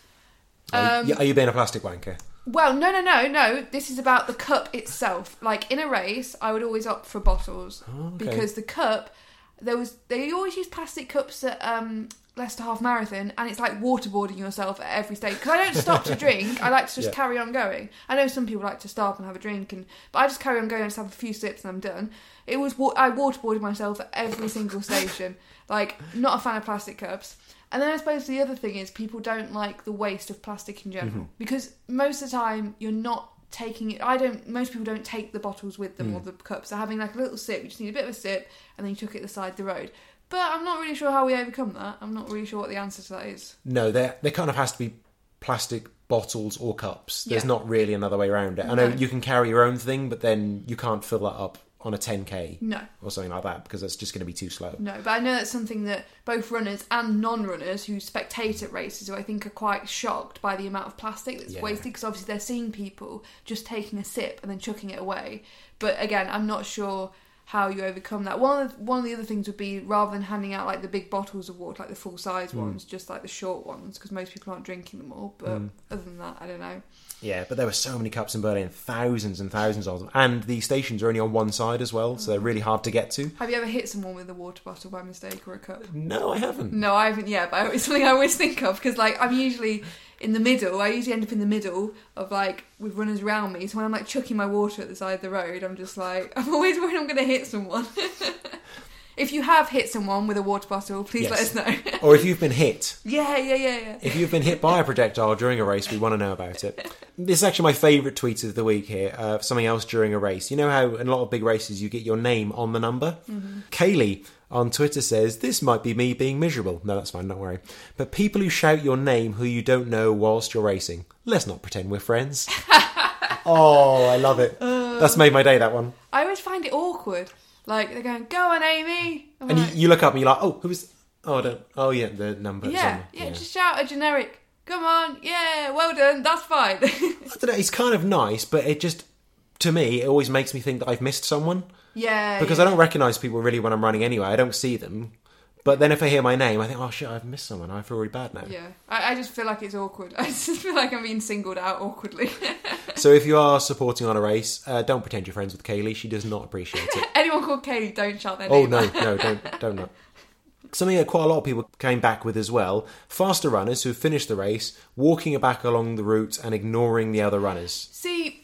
Are,
Um,
you, are you being a plastic wanker?
Well, no, no, no, no. This is about the cup itself. Like in a race, I would always opt for bottles
Oh, okay.
because the cup there was they always use plastic cups at um, Leicester Half Marathon, and it's like waterboarding yourself at every stage. Because I don't stop to drink, I like to just
Yeah.
carry on going. I know some people like to stop and have a drink, and but I just carry on going and just have a few sips and I'm done. It was I waterboarded myself at every single station. Like not a fan of plastic cups. And then I suppose the other thing is people don't like the waste of plastic in general because most of the time you're not taking it. I don't. Most people don't take the bottles with them or hmm. the cups. They're having like a little sip. You just need a bit of a sip, and then you took it the side of the road. But I'm not really sure how we overcome that. I'm not really sure what the answer to that is.
No, there there kind of has to be plastic bottles or cups. There's
Yeah.
not really another way around it. I know
No.
you can carry your own thing, but then you can't fill that up on a 10k
No,
or something like that because that's just going to be too slow.
no. But I know that's something that both runners and non-runners who spectate at races, who I think are quite shocked by the amount of plastic that's
Yeah.
wasted because obviously they're seeing people just taking a sip and then chucking it away. But again, I'm not sure how you overcome that. One of the, one of the other things would be rather than handing out like the big bottles of water, like the full size hmm. ones, just like the short ones, because most people aren't drinking them all. But hmm. other than that, I don't know.
Yeah, but there were so many cups in Berlin, thousands and thousands of them, and the stations are only on one side as well, so they're hmm. really hard to get to.
Have you ever hit someone with a water bottle by mistake or a cup?
No, I haven't.
No, I haven't yet, but it's something I always think of because, like, I'm usually in the middle. I usually end up in the middle of like with runners around me. So when I'm like chucking my water at the side of the road, I'm just like I'm always worried I'm going to hit someone. if you have hit someone with a water bottle, please let us know.
Or if you've been hit,
yeah, yeah, yeah, yeah.
if you've been hit by a projectile during a race, we want to know about it. This is actually my favourite tweet of the week here. Uh, something else during a race. You know how in a lot of big races you get your name on the number? Kaylee on Twitter says, This might be me being miserable. No, that's fine, don't worry. But people who shout your name who you don't know whilst you're racing, let's not pretend we're friends. oh, I love it. That's made my day, that one.
I always find it awkward. Like they're going, "Go on, Amy." I'm
And you,
like,
you look up and you're like, Oh, who's. Oh, I don't. Oh, yeah, the number.
yeah, yeah, just shout a generic. Come on, yeah, well done. That's fine.
I don't know, it's kind of nice, but it just, to me, it always makes me think that I've missed someone.
yeah,
Because
yeah.
I don't recognise people really when I'm running anyway. I don't see them. But then if I hear my name, I think, oh shit, I've missed someone. I feel really bad now.
Yeah, I, I just feel like it's awkward. I just feel like I'm being singled out awkwardly.
So if you are supporting on a race, uh, don't pretend you're friends with Kaylee. She does not appreciate it.
Anyone called Kaylee, don't shout their
oh
name.
Oh
no,
no, don't, don't not. Something that quite a lot of people came back with as well. Faster runners who finished the race, walking back along the route and ignoring the other runners.
See,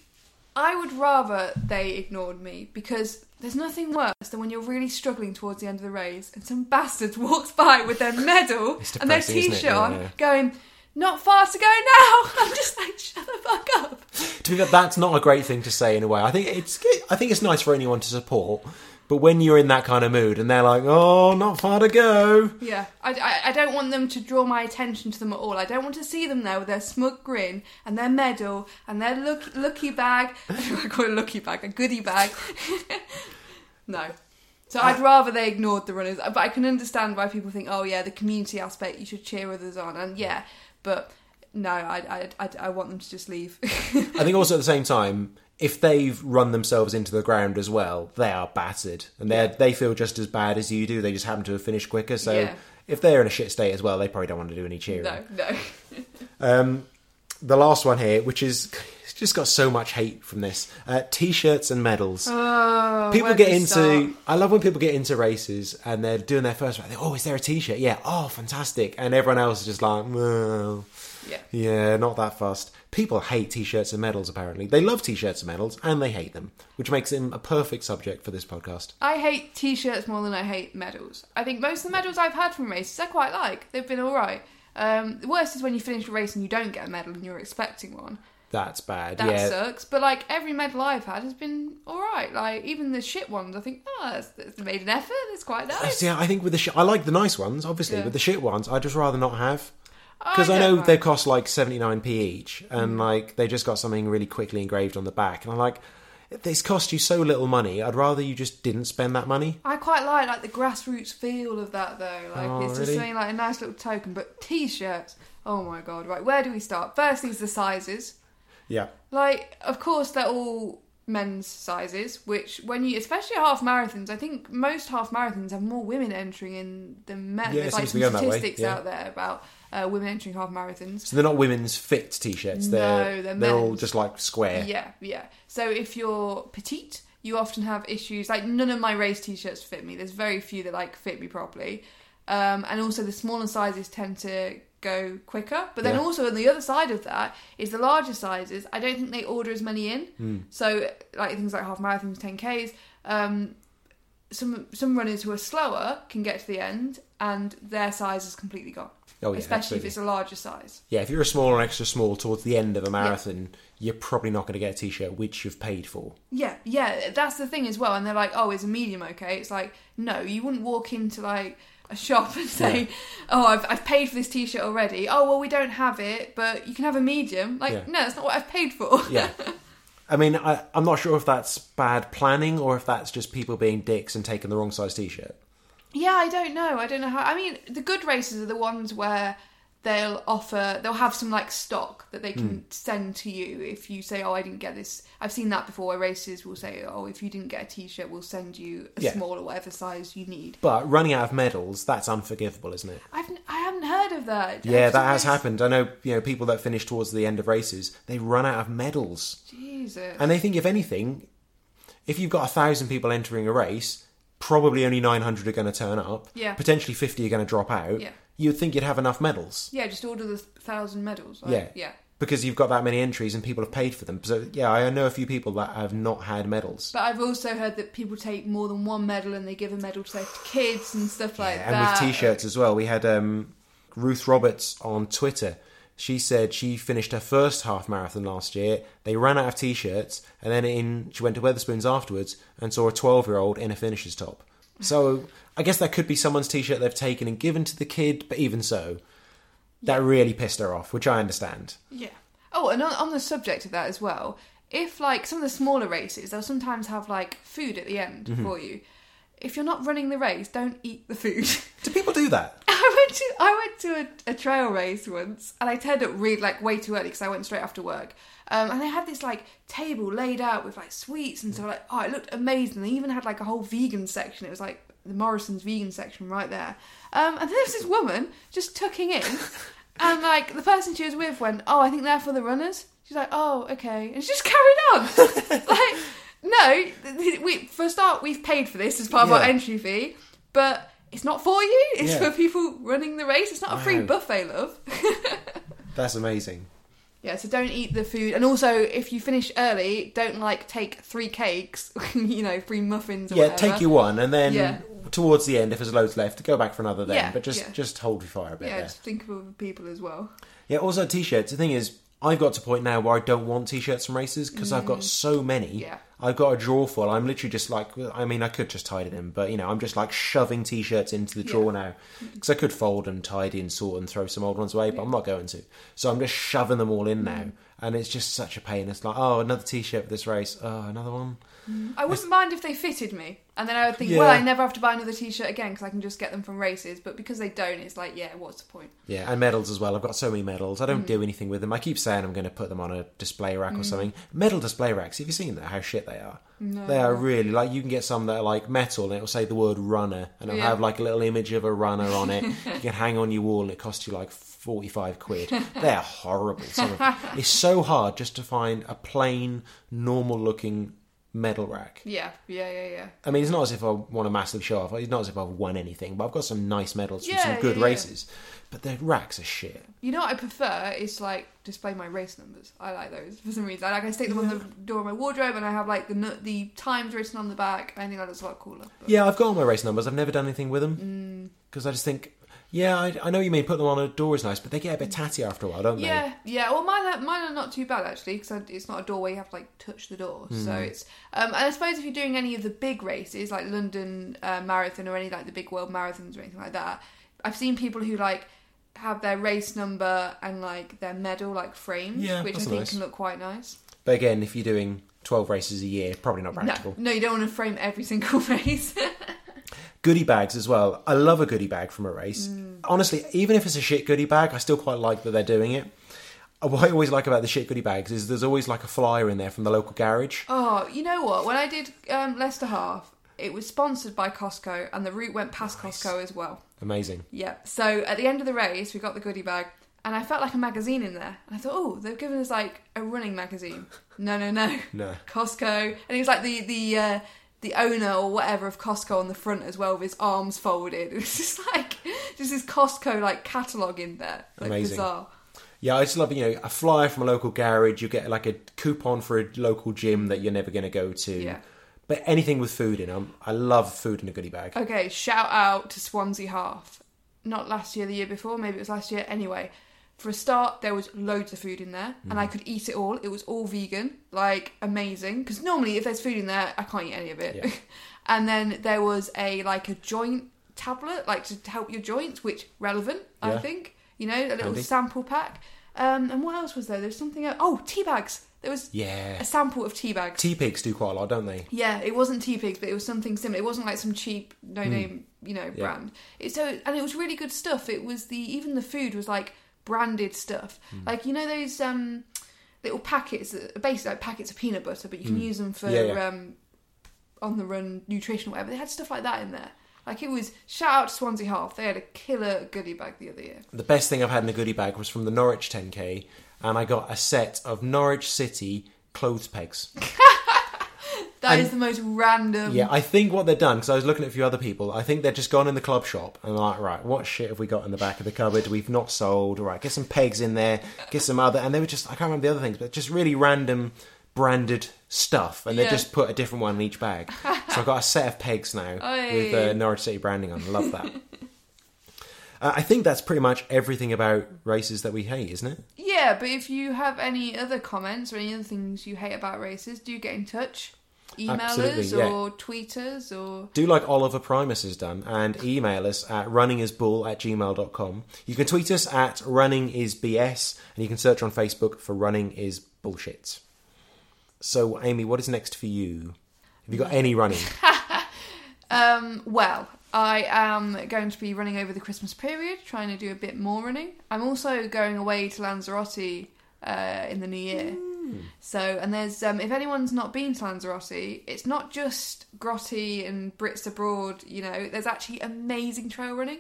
I would rather they ignored me because there's nothing worse than when you're really struggling towards the end of the race and some bastard walks by with their medal and their
depressing, isn't it?
t-shirt
Yeah,
on,
yeah.
going. Not far to go now. I'm just like, shut the fuck up.
To be fair, that's not a great thing to say in a way. I think it's I think it's nice for anyone to support, but when you're in that kind of mood and they're like, "Oh, not far to go,"
Yeah, I, I, I don't want them to draw my attention to them at all. I don't want to see them there with their smug grin and their medal and their look, lucky bag. I call it a lucky bag, a goodie bag. no. So I'd uh, rather they ignored the runners, but I can understand why people think, oh yeah, the community aspect, you should cheer others on, and yeah, but no, I I, I, I want them to just leave.
I think also at the same time, if they've run themselves into the ground as well, they are battered, and they they feel just as bad as you do. They just happen to have finished quicker. So
Yeah.
if they're in a shit state as well, they probably don't want to do any cheering.
no, no.
Um, the last one here, which is just got so much hate from this, uh, t-shirts and medals.
Oh,
people get into.
start?
I love when people get into races and they're doing their first race. Oh, is there a t-shirt? Yeah. Oh, fantastic! And everyone else is just like, well,
Yeah.
yeah, not that fast. People hate t-shirts and medals. Apparently, they love t-shirts and medals, and they hate them, which makes them a perfect subject for this podcast.
I hate t-shirts more than I hate medals. I think most of the medals I've had from races I quite like. They've been all right. Um, the worst is when you finish a race and you don't get a medal and you're expecting one.
That's bad.
That
yeah.
sucks. But like every medal I've had has been all right. Like even the shit ones, I think, oh, that's, that's made an effort. It's quite nice.
Yeah, I think with the sh- I like the nice ones, obviously.
Yeah.
With the shit ones, I'd just rather not have. Because I,
don't
know they cost like 79p each and
Mm.
like they just got something really quickly engraved on the back and I'm like this cost you so little money I'd rather you just didn't spend that money
I quite like like the grassroots feel of that though. Like
Oh,
it's just
really?
something like a nice little token. But t-shirts, oh my god! Right, where do we start? First, is the sizes.
yeah
Like, of course, they're all men's sizes. Which, when you, especially half marathons, I think most half marathons have more women entering in than men.
Yeah, it
There's like
seems to be
some
going that way,
statistics
yeah.
out there about uh, women entering half marathons.
so they're not women's fit t-shirts they're
No, they're
all
men's.
just like square
Yeah, yeah. So if you're petite, you often have issues. Like none of my race t-shirts fit me. There's very few that like fit me properly. Um, and also the smaller sizes tend to go quicker. But then
Yeah.
also on the other side of that is the larger sizes. I don't think they order as many in.
Hmm.
So like things like half marathons, 10ks. Um, some some runners who are slower can get to the end and their size is completely gone.
Oh, yeah,
especially
absolutely.
if it's a larger size.
yeah if you're a small or extra small towards the end of a marathon you're probably not going to get a t-shirt which you've paid for
Yeah, yeah, that's the thing as well. And they're like, "Oh, is a medium okay?" It's like, no, you wouldn't walk into like a shop and say,
Yeah.
"Oh, I've, I've paid for this t-shirt already." Oh, well, we don't have it, but you can have a medium. Like,
Yeah.
no, that's not what I've paid for.
yeah I mean I, I'm not sure if that's bad planning or if that's just people being dicks and taking the wrong size t-shirt
Yeah, I don't know. I don't know how. I mean, the good races are the ones where they'll offer, they'll have some like stock that they can
Hmm.
send to you if you say, "Oh, I didn't get this." I've seen that before. Where races will say, "Oh, if you didn't get a t-shirt, we'll send you a
Yeah.
small or whatever size you need."
but running out of medals that's unforgivable isn't it
I've I haven't heard of that.
Yeah, that has happened. I know, you know, people that finish towards the end of races, they run out of medals.
Jesus.
And they think, if anything, if you've got a thousand people entering a race, probably only 900 are going to turn up.
Yeah.
Potentially 50 are going to drop out.
Yeah.
You'd think you'd have enough medals.
Yeah, just order the thousand medals. Like,
Yeah.
yeah.
Because you've got that many entries and people have paid for them. So, yeah, I know a few people that have not had medals.
But I've also heard that people take more than one medal and they give a medal to their kids and stuff like
and
that.
And with t-shirts as well. We had um, Ruth Roberts on Twitter. She said she finished her first half marathon last year. They ran out of t-shirts, and then in she went to Wetherspoons afterwards and saw a twelve-year-old in a finisher's top. So I guess that could be someone's t-shirt they've taken and given to the kid. But even so, that really pissed her off, which I understand.
Yeah. Oh, and on, on the subject of that as well, if like some of the smaller races, they'll sometimes have like food at the end
Mm-hmm.
for you. If you're not running the race, don't eat the food.
Do people do that?
I went to I went to a, a trail race once, and I turned up really like way too early because I went straight after work. Um, and they had this like table laid out with like sweets and stuff. like oh it looked amazing. They even had like a whole vegan section. It was like the Morrison's vegan section right there. Um, and then there was this woman just tucking in, and like the person she was with went oh I think they're for the runners. She's like oh okay, and she just carried on like. No, we for a start we've paid for this as part of our entry fee, but it's not for you. It's
Yeah.
for people running the race. It's not a free buffet, love.
That's amazing.
yeah, so don't eat the food, and also if you finish early, don't like take three cakes, you know, three muffins. Or
Yeah,
whatever.
take you one, and then
Yeah.
towards the end, if there's loads left, go back for another then.
Yeah,
but just
yeah.
just hold your fire a bit
Yeah,
there.
just think of other people as well.
Yeah, also t-shirts. The thing is, I've got to a point now where I don't want t-shirts from races because I've got so many.
Mm. Yeah.
I've got a drawer full. I'm literally just like, I mean, I could just tidy them, but you know, I'm just like shoving t-shirts into the drawer now because I could fold and tidy and sort and throw some old ones away, but I'm not going to. So I'm just shoving them all in
Mm.
now, and it's just such a pain. It's like, oh, another t-shirt for this race. Oh, another one.
I wouldn't mind if they fitted me. And then I would think,
Yeah.
well, I never have to buy another T-shirt again because I can just get them from races. But because they don't, it's like, yeah, what's the point?
Yeah, and medals as well. I've got so many medals. I don't
Mm.
do anything with them. I keep saying I'm going to put them on a display rack or something. Medal display racks. Have you seen that? How shit they are.
No.
They are really like you can get some that are like metal and it'll say the word runner and it'll
Yeah.
have like a little image of a runner on it. you can hang on your wall and it costs you like forty five quid. They're horrible. Some of, it's so hard just to find a plain, normal looking medal rack.
Yeah, yeah, yeah, yeah.
I mean, it's not as if I want a massive show off. It's not as if I've won anything, but I've got some nice medals from
Yeah,
some good
yeah, yeah.
races. But the racks are shit.
You know what I prefer is to, like display my race numbers. I like those for some reason. I like I stick them on the door of my wardrobe, and I have like the the times written on the back. I think that looks a lot cooler. But-
Yeah, I've got all my race numbers. I've never done anything with them
Mm.
because I just think, yeah, I, I know you mean. Put them on a door is nice, but they get a bit tatty after a while, don't they?
Yeah, yeah. Well, mine are, mine are not too bad actually because it's not a door where you have to like touch the door. So
Hmm.
it's. Um, and I suppose if you're doing any of the big races like London uh, Marathon or any like the big world marathons or anything like that, I've seen people who like have their race number and like their medal like framed,
Yeah,
which I
that's
think
nice.
can look quite nice.
But again, if you're doing twelve races a year, probably not practical.
No, no, you don't want to frame every single race.
Goodie bags as well. I love a goodie bag from a race.
Mm.
Honestly, even if it's a shit goodie bag, I still quite like that they're doing it. Uh, What I always like about the shit goodie bags is there's always like a flyer in there from the local garage.
oh, you know what? When I did um, Leicester Half, it was sponsored by Costco, and the route went past Costco as well.
Amazing.
Yeah. So at the end of the race, we got the goodie bag, and I felt like a magazine in there. And I thought, oh, they've given us like a running magazine. No, no, no.
No.
Costco, and it was like the the uh, the owner or whatever of Costco on the front as well, with his arms folded. It was just like just this Costco like catalog in there. Like
Amazing.
bizarre.
Yeah, I just love you know a flyer from a local garage. You get like a coupon for a local gym that you're never going to go to.
Yeah.
But anything with food in them, I love food in a goodie bag.
Okay, shout out to Swansea Half. Not last year, the year before, maybe it was last year. Anyway, for a start, there was loads of food in there, and I could eat it all. It was all vegan, like amazing. Because normally, if there's food in there, I can't eat any of it.
Yeah.
and then there was a like a joint tablet, like to help your joints, which relevant, I
Yeah.
think. You know, a little
Handy.
sample pack. Um, and what else was there? There's something else. Oh, tea bags. There was
Yeah.
a sample of tea bags.
Tea pigs do quite a lot, don't they?
Yeah, it wasn't Tea Pigs, but it was something similar. It wasn't like some cheap, no name, you know,
Hmm.
Brand. It, so, and it was really good stuff. It was the even the food was like branded stuff,
Hmm.
like you know those um little packets, that are basically like packets of peanut butter, but you can use them for.
Yeah, yeah.
um on the run nutrition or whatever. They had stuff like that in there. Like it was shout out to Swansea Half. They had a killer goodie bag the other year.
The best thing I've had in a goodie bag was from the Norwich 10k, and I got a set of Norwich City clothes pegs.
That is
And-
the most random.
Yeah, I think what they've done, because I was looking at a few other people, I think they've just gone in the club shop and like, right, what shit have we got in the back of the cupboard we've not sold? All right, get some pegs in there, get some other, and they were just, I can't remember the other things, but just really random branded stuff, and they
Yeah.
just put a different one in each bag. so I've got a set of pegs now with
Oi.
uh, Norwich City branding on. I love that. uh, I think that's pretty much everything about races that we hate, isn't it?
Yeah, but if you have any other comments or any other things you hate about races, do get in touch. Email
Absolutely,
us
yeah.
or tweet us or
do like Oliver Primus has done and email us at runningisbull at gmail.com. You can tweet us at runningisbs and you can search on Facebook for Running is Bullshit. So, Amy, what is next for you? Have you got any running?
um well, I am going to be running over the Christmas period, trying to do a bit more running. I'm also going away to Lanzarote uh, in the new year. So, and there's um, if anyone's not been to Lanzarote, it's not just grotty and Brits abroad. You know, there's actually amazing trail running,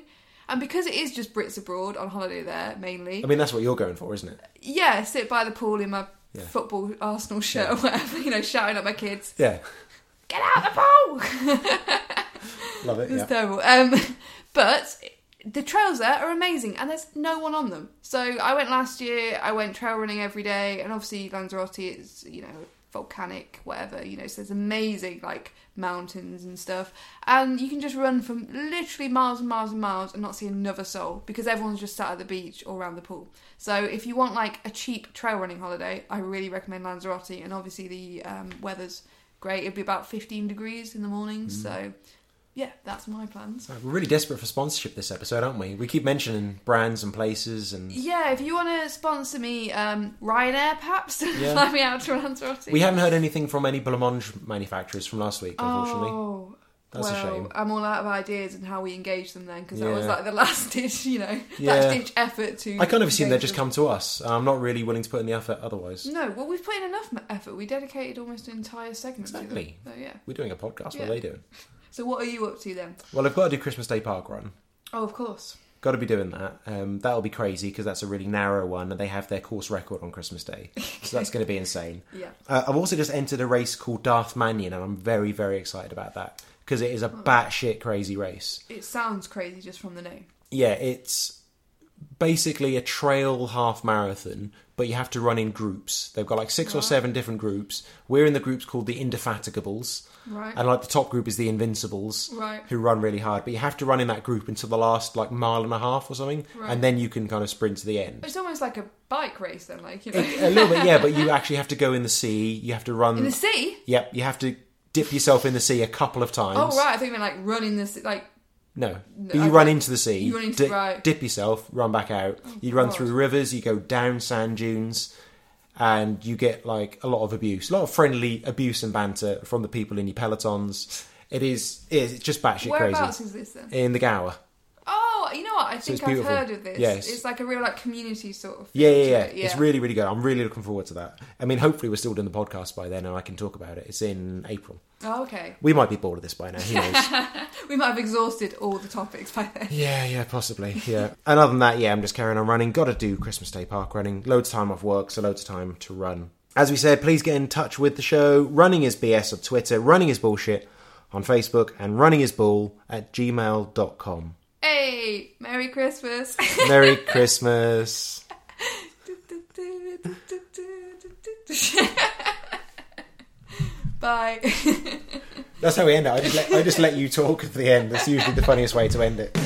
and because it is just Brits abroad on holiday there mainly.
I mean, that's what you're going for, isn't it?
yeah, sit by the pool in my
Yeah.
football Arsenal shirt or whatever, you know, shouting at my kids,
Yeah.
get out the pool!
Love it.
it's
Yeah.
terrible. Um, but the trails there are amazing and there's no one on them. So I went last year, I went trail running every day, and obviously Lanzarote is, you know, volcanic, whatever, you know, so there's amazing, like, mountains and stuff. And you can just run from literally miles and miles and miles and not see another soul because everyone's just sat at the beach or around the pool. So if you want, like, a cheap trail running holiday, I really recommend Lanzarote. And obviously the um, weather's great. It'd be about 15 degrees in the morning, so yeah, that's my plans.
We're really desperate for sponsorship this episode, aren't we? We keep mentioning brands and places and.
Yeah, if you want to sponsor me, um, Ryanair perhaps,
Yeah.
fly me out to Lanzarote.
We haven't heard anything from any blancmange manufacturers from last week, unfortunately.
Oh,
That's
well,
a shame.
I'm all out of ideas and how we engage them then because that was like the last ditch, you know,
Yeah.
last ditch effort to.
I kind of assume they just come to us. I'm not really willing to put in the effort otherwise.
No, well, we've put in enough effort. We dedicated almost an entire segment
Exactly.
So yeah.
We're doing a podcast. What
Yeah.
are they doing?
So what are you up to then?
Well, I've got to do Christmas Day Park Run.
Oh, of course.
Got to be doing that. Um, that'll be crazy because that's a really narrow one, and they have their course record on Christmas Day, so that's going to be insane.
Yeah.
Uh, I've also just entered a race called Darth Mannion, and I'm very, very excited about that because it is a batshit crazy race.
It sounds crazy just from the name.
Yeah, it's basically a trail half marathon, but you have to run in groups. They've got like six or seven different groups. We're in the groups called the Indefatigables,
Right.
and like the top group is the Invincibles,
Right.
who run really hard. But you have to run in that group until the last like mile and a half or something,
Right.
and then you can kind of sprint to the end.
It's almost like a bike race then, like, you know.
a little bit, yeah, but you actually have to go in the sea. You have to run.
in the sea?
Yep, you have to dip yourself in the sea a couple of times.
Oh, right. I think you meant like running this, like,
No, but you
I
run into the sea.
you run into-
di-
right. Oh,
Dip yourself, run back out. Oh, you run
God.
through rivers. You go down sand dunes, and you get like a lot of abuse, a lot of friendly abuse and banter from the people in your pelotons. It is, it's just batshit crazy.
whereabouts
crazy.
is this then?
In the Gower.
Oh, you know what? I think I've
beautiful.
heard of this.
Yes.
It's like a real like community sort of.
Yeah, yeah,
to
yeah, It's really, really good. I'm really looking forward to that. I mean, hopefully we're still doing the podcast by then, and I can talk about it. It's in April.
Oh, okay.
We might be bored of this by now. Who knows?
We might have exhausted all the topics by then.
Yeah, yeah, possibly. Yeah. and other than that, yeah, I'm just carrying on running. Got to do Christmas Day park running. Loads of time off work, so loads of time to run. As we said, please get in touch with the show. Running is BS on Twitter, running is bullshit on Facebook, and running is bull at gmail.com.
Hey, Merry Christmas.
Merry Christmas.
Bye.
That's how we end it. I just let, I just let you talk at the end. That's usually the funniest way to end it.